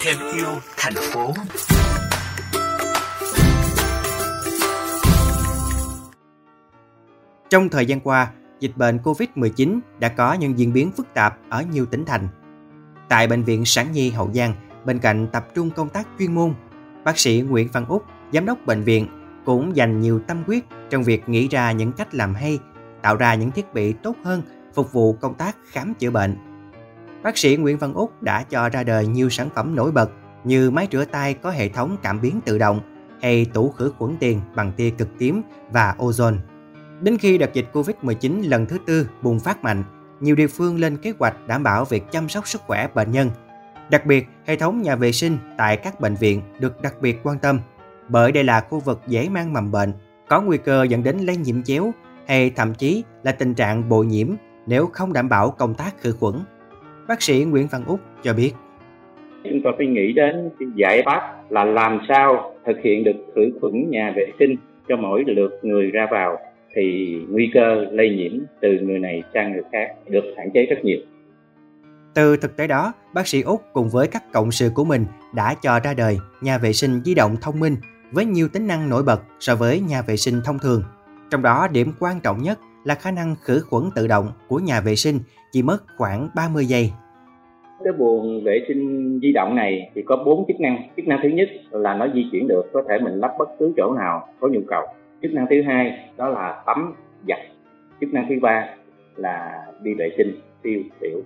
Thêm yêu thành phố Trong thời gian qua, dịch bệnh COVID-19 đã có những diễn biến phức tạp ở nhiều tỉnh thành. Tại Bệnh viện Sản Nhi Hậu Giang, bên cạnh tập trung công tác chuyên môn, bác sĩ Nguyễn Văn Úc, giám đốc bệnh viện, cũng dành nhiều tâm huyết trong việc nghĩ ra những cách làm hay, tạo ra những thiết bị tốt hơn phục vụ công tác khám chữa bệnh. Bác sĩ Nguyễn Văn Úc đã cho ra đời nhiều sản phẩm nổi bật như máy rửa tay có hệ thống cảm biến tự động hay tủ khử khuẩn tiền bằng tia cực tím và ozone. Đến khi đợt dịch Covid-19 lần thứ tư bùng phát mạnh, nhiều địa phương lên kế hoạch đảm bảo việc chăm sóc sức khỏe bệnh nhân. Đặc biệt, hệ thống nhà vệ sinh tại các bệnh viện được đặc biệt quan tâm, bởi đây là khu vực dễ mang mầm bệnh, có nguy cơ dẫn đến lây nhiễm chéo hay thậm chí là tình trạng bội nhiễm nếu không đảm bảo công tác khử khuẩn. Bác sĩ Nguyễn Văn Úc cho biết. Chúng tôi phải nghĩ đến cái giải pháp là làm sao thực hiện được khử khuẩn nhà vệ sinh cho mỗi lượt người ra vào thì nguy cơ lây nhiễm từ người này sang người khác được hạn chế rất nhiều. Từ thực tế đó, bác sĩ Úc cùng với các cộng sự của mình đã cho ra đời nhà vệ sinh di động thông minh với nhiều tính năng nổi bật so với nhà vệ sinh thông thường. Trong đó, điểm quan trọng nhất là khả năng khử khuẩn tự động của nhà vệ sinh chỉ mất khoảng 30 giây. Cái buồng vệ sinh di động này thì có bốn chức năng. Chức năng thứ nhất là nó di chuyển được, có thể mình lắp bất cứ chỗ nào có nhu cầu chức năng thứ hai đó là tắm giặt chức năng thứ ba là đi vệ sinh tiêu tiểu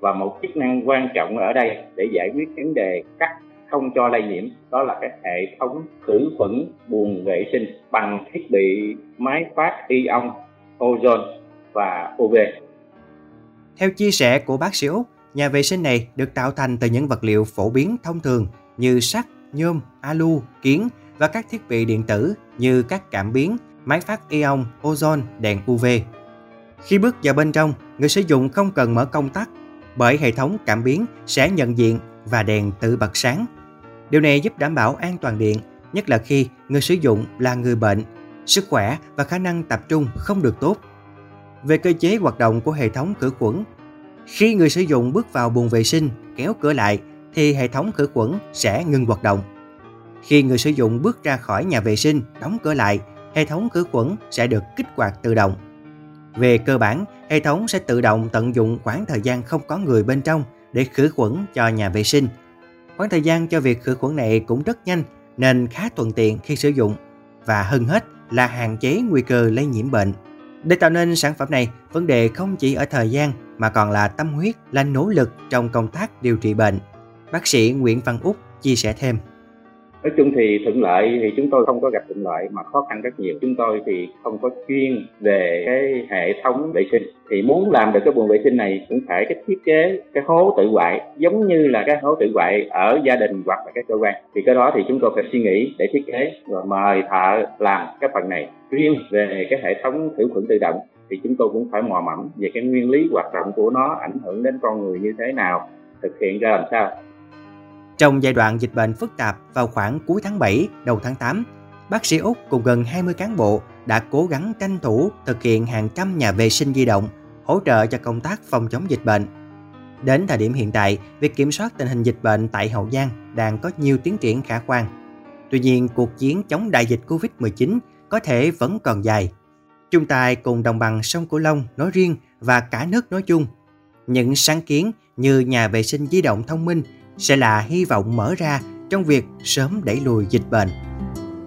và một chức năng quan trọng ở đây để giải quyết vấn đề cắt không cho lây nhiễm đó là cái hệ thống khử khuẩn buồng vệ sinh bằng thiết bị máy phát ion ozone và UV. Theo chia sẻ của bác sĩ Úc, nhà vệ sinh này được tạo thành từ những vật liệu phổ biến thông thường như sắt, nhôm, alu, kiến và các thiết bị điện tử như các cảm biến, máy phát ion, ozone, đèn UV. Khi bước vào bên trong, người sử dụng không cần mở công tắc bởi hệ thống cảm biến sẽ nhận diện và đèn tự bật sáng. Điều này giúp đảm bảo an toàn điện, nhất là khi người sử dụng là người bệnh, sức khỏe và khả năng tập trung không được tốt. Về cơ chế hoạt động của hệ thống khử khuẩn, khi người sử dụng bước vào buồng vệ sinh, kéo cửa lại thì hệ thống khử khuẩn sẽ ngừng hoạt động. Khi người sử dụng bước ra khỏi nhà vệ sinh, đóng cửa lại, hệ thống khử khuẩn sẽ được kích hoạt tự động. Về cơ bản, hệ thống sẽ tự động tận dụng khoảng thời gian không có người bên trong để khử khuẩn cho nhà vệ sinh. Khoảng thời gian cho việc khử khuẩn này cũng rất nhanh nên khá thuận tiện khi sử dụng và hơn hết là hạn chế nguy cơ lây nhiễm bệnh. Để tạo nên sản phẩm này, vấn đề không chỉ ở thời gian mà còn là tâm huyết, là nỗ lực trong công tác điều trị bệnh. Bác sĩ Nguyễn Văn Úc chia sẻ thêm nói chung thì thuận lợi thì chúng tôi không có gặp thuận lợi mà khó khăn rất nhiều. Chúng tôi thì không có chuyên về cái hệ thống vệ sinh. Thì muốn làm được cái buồng vệ sinh này cũng phải cái thiết kế, cái hố tự hoại giống như là cái hố tự hoại ở gia đình hoặc là các cơ quan. Thì cái đó thì chúng tôi phải suy nghĩ để thiết kế rồi mời thợ làm cái phần này. Riêng về cái hệ thống khử khuẩn tự động thì chúng tôi cũng phải mò mẫm về cái nguyên lý hoạt động của nó, ảnh hưởng đến con người như thế nào, thực hiện ra làm sao trong giai đoạn dịch bệnh phức tạp vào khoảng cuối tháng 7, đầu tháng 8, bác sĩ Úc cùng gần 20 cán bộ đã cố gắng tranh thủ thực hiện hàng trăm nhà vệ sinh di động, hỗ trợ cho công tác phòng chống dịch bệnh. Đến thời điểm hiện tại, việc kiểm soát tình hình dịch bệnh tại Hậu Giang đang có nhiều tiến triển khả quan. Tuy nhiên, cuộc chiến chống đại dịch Covid-19 có thể vẫn còn dài. Chúng ta cùng đồng bằng sông Cửu Long nói riêng và cả nước nói chung. Những sáng kiến như nhà vệ sinh di động thông minh sẽ là hy vọng mở ra trong việc sớm đẩy lùi dịch bệnh.